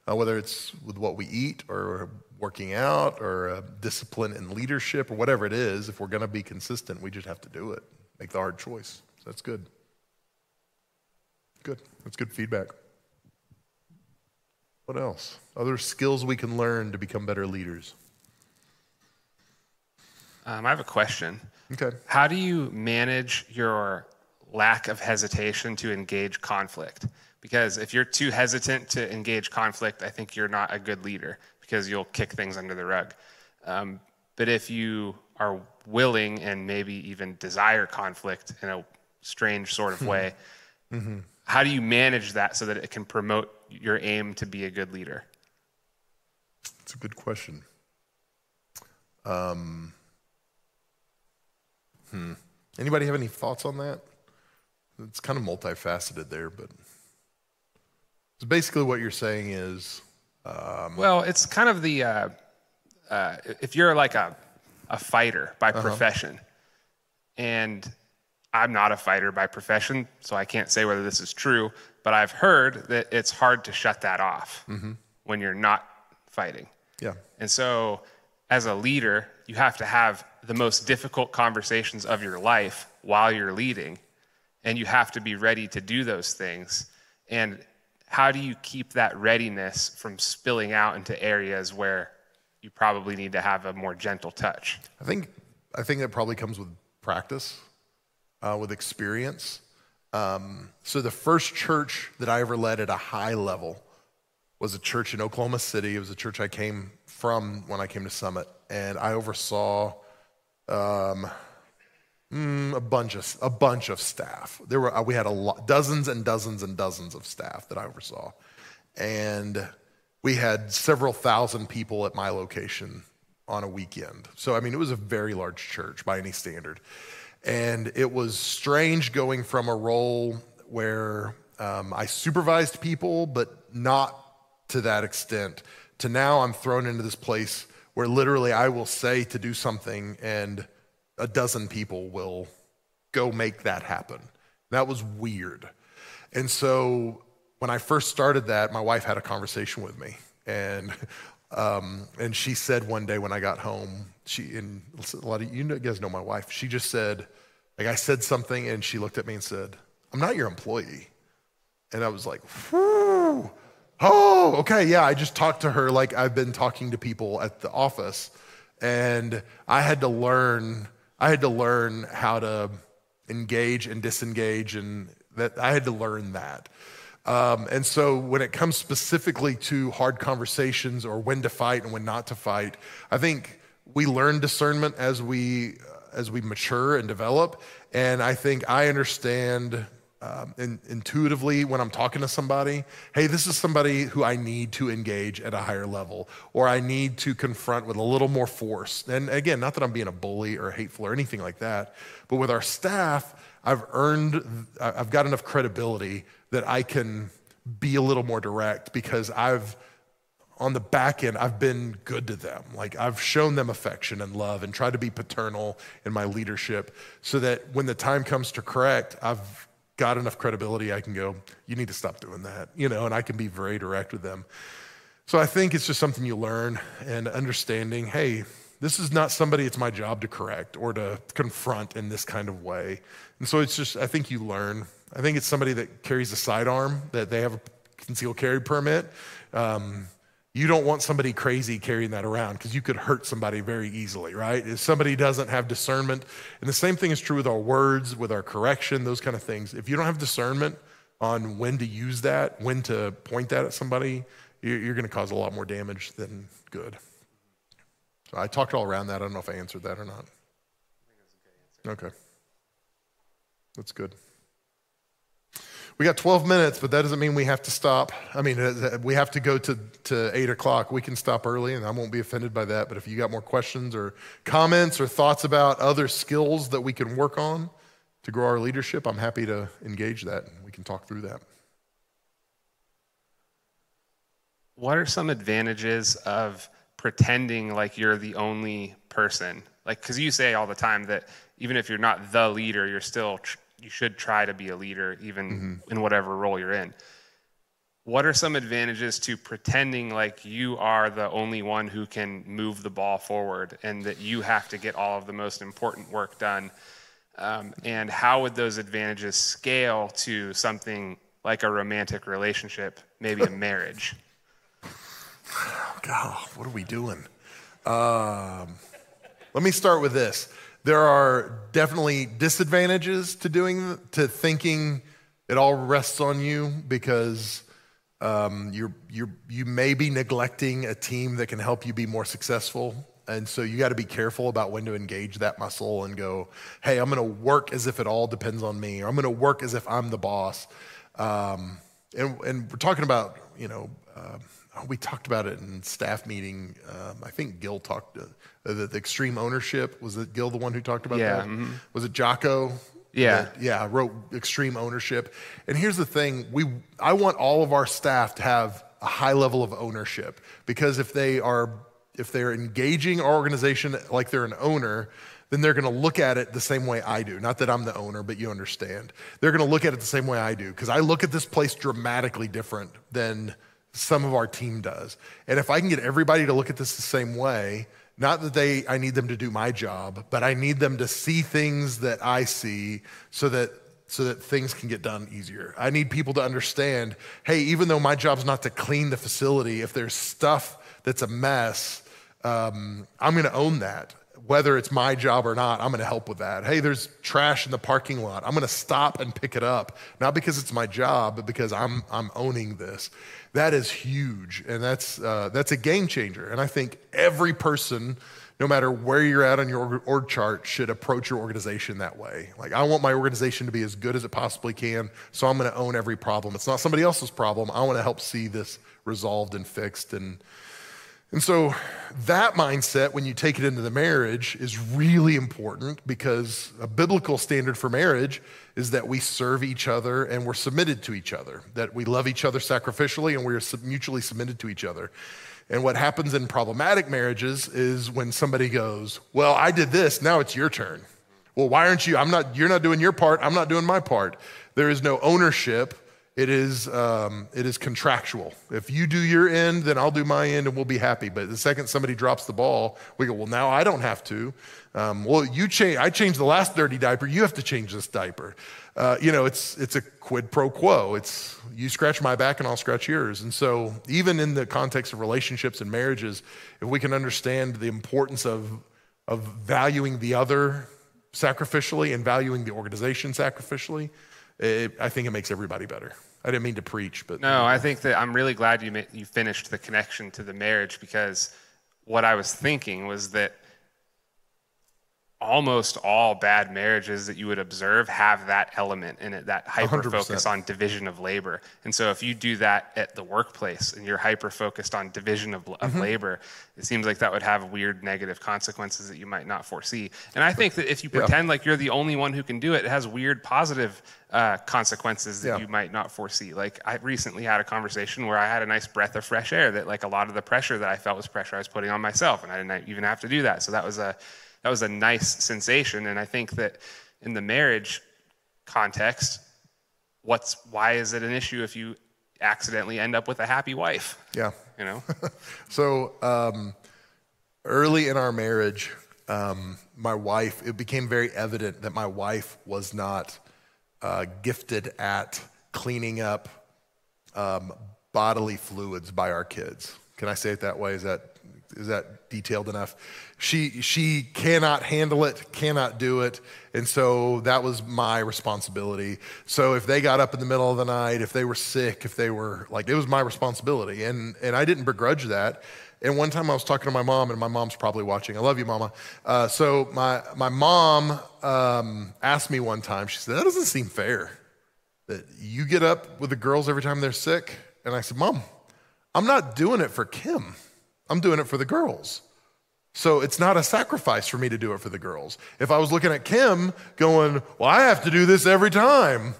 Uh, whether it's with what we eat or working out or uh, discipline in leadership or whatever it is, if we're going to be consistent, we just have to do it. Make the hard choice. So that's good. Good. That's good feedback. What else? Other skills we can learn to become better leaders. Um, I have a question. Okay. How do you manage your lack of hesitation to engage conflict? Because if you're too hesitant to engage conflict, I think you're not a good leader. because you'll kick things under the rug. Um, but if you are willing and maybe even desire conflict in a strange sort of way, mm-hmm. how do you manage that so that it can promote your aim to be a good leader? It's a good question. Um, hmm. Anybody have any thoughts on that? It's kind of multifaceted there, but so basically what you're saying is. Um, well, it's kind of the uh, uh, if you're like a a fighter by uh-huh. profession, and I'm not a fighter by profession, so I can't say whether this is true, but I've heard that it's hard to shut that off mm-hmm. when you're not fighting. Yeah. And so, as a leader, you have to have the most difficult conversations of your life while you're leading, and you have to be ready to do those things. And how do you keep that readiness from spilling out into areas where you probably need to have a more gentle touch? I think I think that probably comes with practice, uh, with experience. Um, so the first church that I ever led at a high level was a church in Oklahoma City. It was a church I came from when I came to Summit, and I oversaw um, mm, a bunch of a bunch of staff. There were we had a lot, dozens and dozens and dozens of staff that I oversaw, and we had several thousand people at my location on a weekend. So I mean, it was a very large church by any standard, and it was strange going from a role where um, I supervised people, but not to that extent, to now I'm thrown into this place where literally I will say to do something and a dozen people will go make that happen. That was weird. And so when I first started that, my wife had a conversation with me. And, um, and she said one day when I got home, she, and a lot of you guys know my wife, she just said, like I said something and she looked at me and said, I'm not your employee. And I was like, whew. Oh, okay, yeah. I just talked to her like I've been talking to people at the office. And I had to learn, I had to learn how to engage and disengage, and that I had to learn that. Um, and so when it comes specifically to hard conversations or when to fight and when not to fight, I think we learn discernment as we as we mature and develop. And I think I understand um, in, intuitively when I'm talking to somebody, hey, this is somebody who I need to engage at a higher level, or I need to confront with a little more force. And again, not that I'm being a bully or hateful or anything like that, but with our staff, I've earned, I've got enough credibility that I can be a little more direct because I've, on the back end, I've been good to them. Like I've shown them affection and love and tried to be paternal in my leadership so that when the time comes to correct, I've got enough credibility, I can go, you need to stop doing that, you know, and I can be very direct with them. So I think it's just something you learn and understanding, hey, this is not somebody it's my job to correct or to confront in this kind of way. And so it's just, I think you learn. I think it's somebody that carries a sidearm, that they have a concealed carry permit. Um, you don't want somebody crazy carrying that around because you could hurt somebody very easily, right? If somebody doesn't have discernment, and the same thing is true with our words, with our correction, those kind of things. If you don't have discernment on when to use that, when to point that at somebody, you're going to cause a lot more damage than good. So I talked all around that. I don't know if I answered that or not. Okay. That's good. We got 12 minutes, but that doesn't mean we have to stop. I mean, uh, we have to go to, to 8 o'clock. We can stop early, and I won't be offended by that. But if you got more questions or comments or thoughts about other skills that we can work on to grow our leadership, I'm happy to engage that. We can talk through that. What are some advantages of pretending like you're the only person? Like, because you say all the time that even if you're not the leader, you're still tr- you should try to be a leader even mm-hmm. in whatever role you're in. What are some advantages to pretending like you are the only one who can move the ball forward and that you have to get all of the most important work done? Um, and how would those advantages scale to something like a romantic relationship maybe a marriage? God what are we doing? Um, let me start with this there are definitely disadvantages to doing to thinking it all rests on you because Um, you're, you're, you may be neglecting a team that can help you be more successful. And so you got to be careful about when to engage that muscle and go, hey, I'm going to work as if it all depends on me, or I'm going to work as if I'm the boss. Um, and, and we're talking about, you know, uh, we talked about it in staff meeting. Um, I think Gil talked, uh, the, the, extreme ownership. Was it Gil the one who talked about yeah, that? Mm-hmm. Was it Jocko? Yeah. That, yeah, wrote extreme ownership. And here's the thing we, I want all of our staff to have a high level of ownership because if they are if they're engaging our organization like they're an owner, then they're going to look at it the same way I do. Not that I'm the owner, but you understand. They're going to look at it the same way I do because I look at this place dramatically different than some of our team does. And if I can get everybody to look at this the same way, not that they I need them to do my job, but I need them to see things that I see so that so that things can get done easier. I need people to understand, hey, even though my job's not to clean the facility, if there's stuff that's a mess, um, I'm going to own that. Whether it's my job or not, I'm going to help with that. Hey, there's trash in the parking lot. I'm going to stop and pick it up, not because it's my job, but because I'm, I'm owning this. That is huge, and that's, uh, that's a game changer. And I think every person, no matter where you're at on your org chart, should approach your organization that way. Like, I want my organization to be as good as it possibly can, so I'm going to own every problem. It's not somebody else's problem. I want to help see this resolved and fixed and and so that mindset, when you take it into the marriage, is really important because a biblical standard for marriage is that we serve each other and we're submitted to each other, that we love each other sacrificially and we're mutually submitted to each other. And what happens in problematic marriages is when somebody goes, Well, I did this, now it's your turn. Well, why aren't you? I'm not, you're not doing your part, I'm not doing my part. There is no ownership it is, um, it is contractual. If you do your end, then I'll do my end and we'll be happy. But the second somebody drops the ball, we go, well, now I don't have to. Um, well, you change, I changed the last dirty diaper, you have to change this diaper. Uh, you know, it's, it's a quid pro quo. It's you scratch my back and I'll scratch yours. And so, even in the context of relationships and marriages, if we can understand the importance of, of valuing the other sacrificially and valuing the organization sacrificially, it, I think it makes everybody better. I didn't mean to preach, but no, I think that I'm really glad you you finished the connection to the marriage because what I was thinking was that almost all bad marriages that you would observe have that element in it, that hyper focus on division of labor. And so if you do that at the workplace and you're hyper focused on division of, of mm-hmm. labor, it seems like that would have weird negative consequences that you might not foresee. And I think that if you pretend yeah. like you're the only one who can do it, it has weird positive uh, consequences that yeah. you might not foresee. Like I recently had a conversation where I had a nice breath of fresh air that like a lot of the pressure that I felt was pressure I was putting on myself and I didn't even have to do that. So that was a that was a nice sensation. And I think that in the marriage context, what's why is it an issue if you accidentally end up with a happy wife? Yeah, you know. so um, early in our marriage, um, my wife. It became very evident that my wife was not uh, gifted at cleaning up um, bodily fluids by our kids. Can I say it that way? Is that is that detailed enough? She she cannot handle it, cannot do it, and so that was my responsibility. So if they got up in the middle of the night, if they were sick, if they were like it was my responsibility, and and I didn't begrudge that. And one time I was talking to my mom, and my mom's probably watching. I love you, mama. Uh, so my my mom um, asked me one time. She said, "That doesn't seem fair that you get up with the girls every time they're sick." And I said, "Mom, I'm not doing it for Kim." I'm doing it for the girls. So it's not a sacrifice for me to do it for the girls. If I was looking at Kim going, well, I have to do this every time,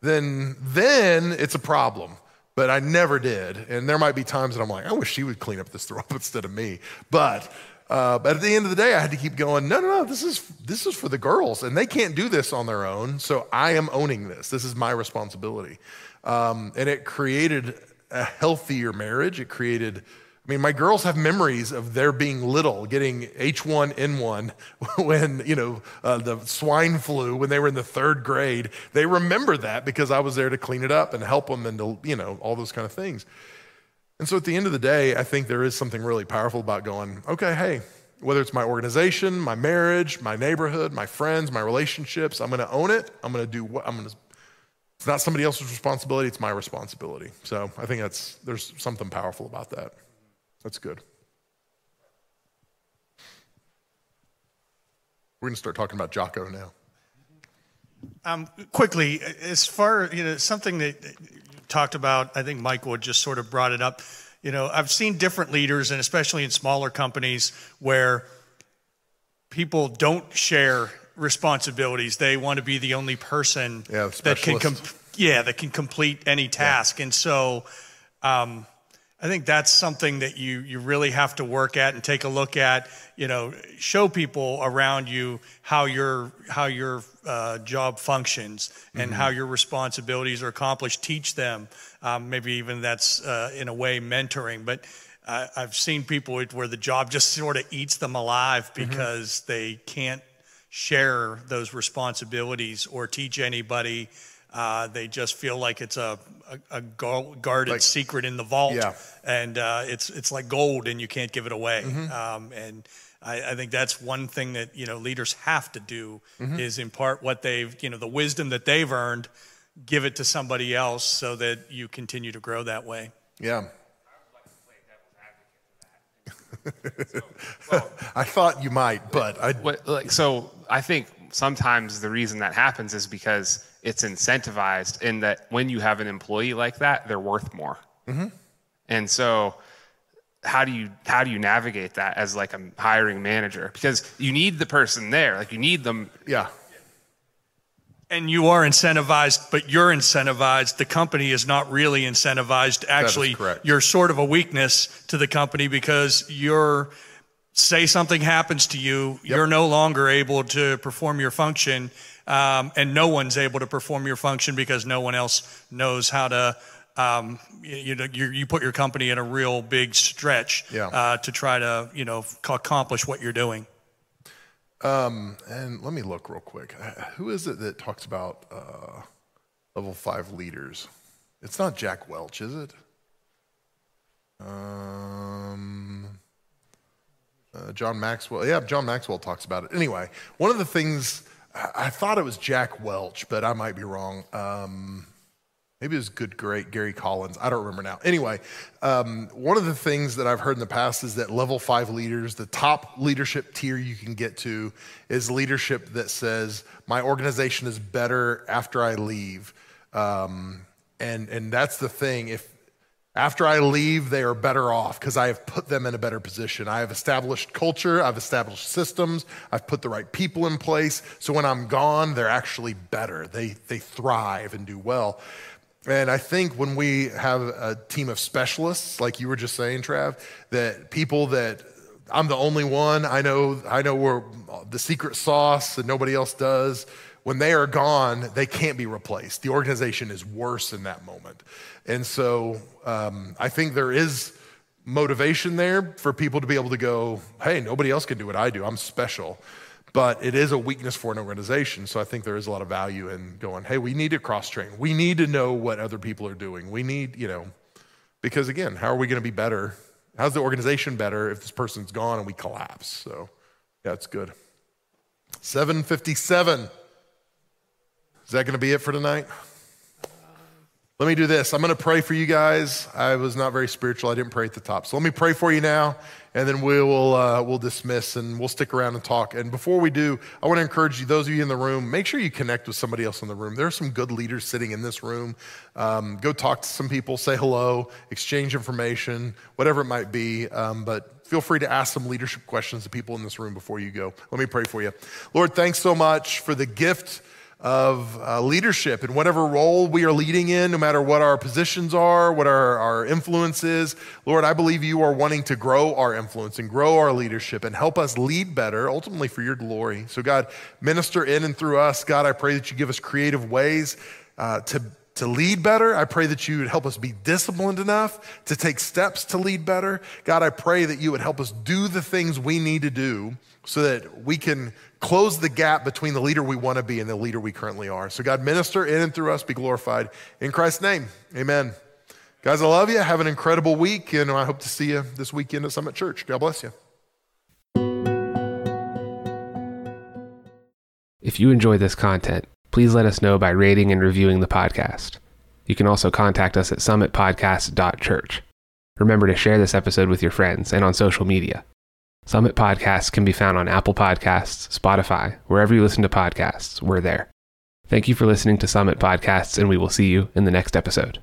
then then it's a problem. But I never did. And there might be times that I'm like, I wish she would clean up this throw up instead of me. But uh, but at the end of the day, I had to keep going. No, no, no. This is this is for the girls, and they can't do this on their own. So I am owning this. This is my responsibility, um, and it created a healthier marriage. It created I mean, my girls have memories of their being little, getting H1N1 when, you know, uh, the swine flu when they were in the third grade. They remember that because I was there to clean it up and help them and to, you know, all those kind of things. And so at the end of the day, I think there is something really powerful about going, okay, hey, whether it's my organization, my marriage, my neighborhood, my friends, my relationships, I'm going to own it. I'm going to do what I'm going to it's not somebody else's responsibility, it's my responsibility. So I think that's there's something powerful about that. That's good. We're going to start talking about Jocko now. Um, quickly, as far you know, something that you talked about, I think Michael just sort of brought it up. You know, I've seen different leaders, and especially in smaller companies, where people don't share responsibilities. They want to be the only person Yeah, the that can, com- yeah, that can complete any task. And so, um, I think that's something that you you really have to work at and take a look at. You know, show people around you how your how your uh, job functions and how your responsibilities are accomplished. Teach them. Um, maybe even that's uh, in a way mentoring, but. Uh, I've seen people where the job just sort of eats them alive because they can't share those responsibilities or teach anybody. Uh, they just feel like it's a, a, a guarded Like- secret in the vault, Yeah. and uh, it's it's like gold, and you can't give it away. Mm-hmm. Um, and I, I think that's one thing that you know leaders have to do Mm-hmm. is impart what they've you know the wisdom that they've earned, give it to somebody else so that you continue to grow that way. Yeah. I thought you might, but I What, like, so I think sometimes the reason that happens is because it's incentivized in that when you have an employee like that, they're worth more. And so how do you how do you navigate that as like a hiring manager? Because you need the person there, like you need them. yeah. And you are incentivized, but you're incentivized. The company is not really incentivized. Actually, you're sort of a weakness to the company because you're, say something happens to you, you're no longer able to perform your function, um, and no one's able to perform your function because no one else knows how to. Um, you, know, you, you put your company in a real big stretch Yeah. uh, to try to, you know, accomplish what you're doing. And let me look real quick. Uh, Who is it that talks about uh, level five leaders? It's not Jack Welch, is it? Um, uh, John Maxwell. Yeah, John Maxwell talks about it. Anyway, one of the things I thought it was Jack Welch, but I might be wrong. Um, Maybe it was good, great Gary Collins. I don't remember now. Anyway, um, one of the things that I've heard in the past is that level five leaders, the top leadership tier you can get to, is leadership that says, My organization is better after I leave. Um, and, and that's the thing. If after I leave, they are better off because I have put them in a better position. I have established culture, I've established systems, I've put the right people in place. So when I'm gone, they're actually better. They, they thrive and do well. And I think when we have a team of specialists, like you were just saying, Trav, that people that I'm the only one, I know, I know we're the secret sauce and nobody else does. When they are gone, they can't be replaced. The organization is worse in that moment. And so um, I think there is motivation there for people to be able to go, hey, nobody else can do what I do. I'm special. But it is a weakness for an organization. So I think there is a lot of value in going, hey, we need to cross train. We need to know what other people are doing. We need, you know, because again, how are we going to be better? How's the organization better if this person's gone and we collapse? So yeah, it's good. 757. Is that going to be it for tonight? Let me do this. I'm going to pray for you guys. I was not very spiritual. I didn't pray at the top. So let me pray for you now, and then we will uh, we'll dismiss and we'll stick around and talk. And before we do, I want to encourage you, those of you in the room, make sure you connect with somebody else in the room. There are some good leaders sitting in this room. Um, go talk to some people, say hello, exchange information, whatever it might be. Um, but feel free to ask some leadership questions to people in this room before you go. Let me pray for you. Lord, thanks so much for the gift of uh, leadership in whatever role we are leading in, no matter what our positions are, what our, our influence is. Lord, I believe you are wanting to grow our influence and grow our leadership and help us lead better, ultimately for your glory. So, God, minister in and through us. God, I pray that you give us creative ways uh, to to lead better. I pray that you would help us be disciplined enough to take steps to lead better. God, I pray that you would help us do the things we need to do so that we can close the gap between the leader we want to be and the leader we currently are. So, God, minister in and through us, be glorified. In Christ's name, amen. Guys, I love you. Have an incredible week, and I hope to see you this weekend at Summit Church. God bless you. If you enjoy this content, please let us know by rating and reviewing the podcast. You can also contact us at summitpodcast.church. Remember to share this episode with your friends and on social media. Summit Podcasts can be found on Apple Podcasts, Spotify, wherever you listen to podcasts, we're there. Thank you for listening to Summit Podcasts, and we will see you in the next episode.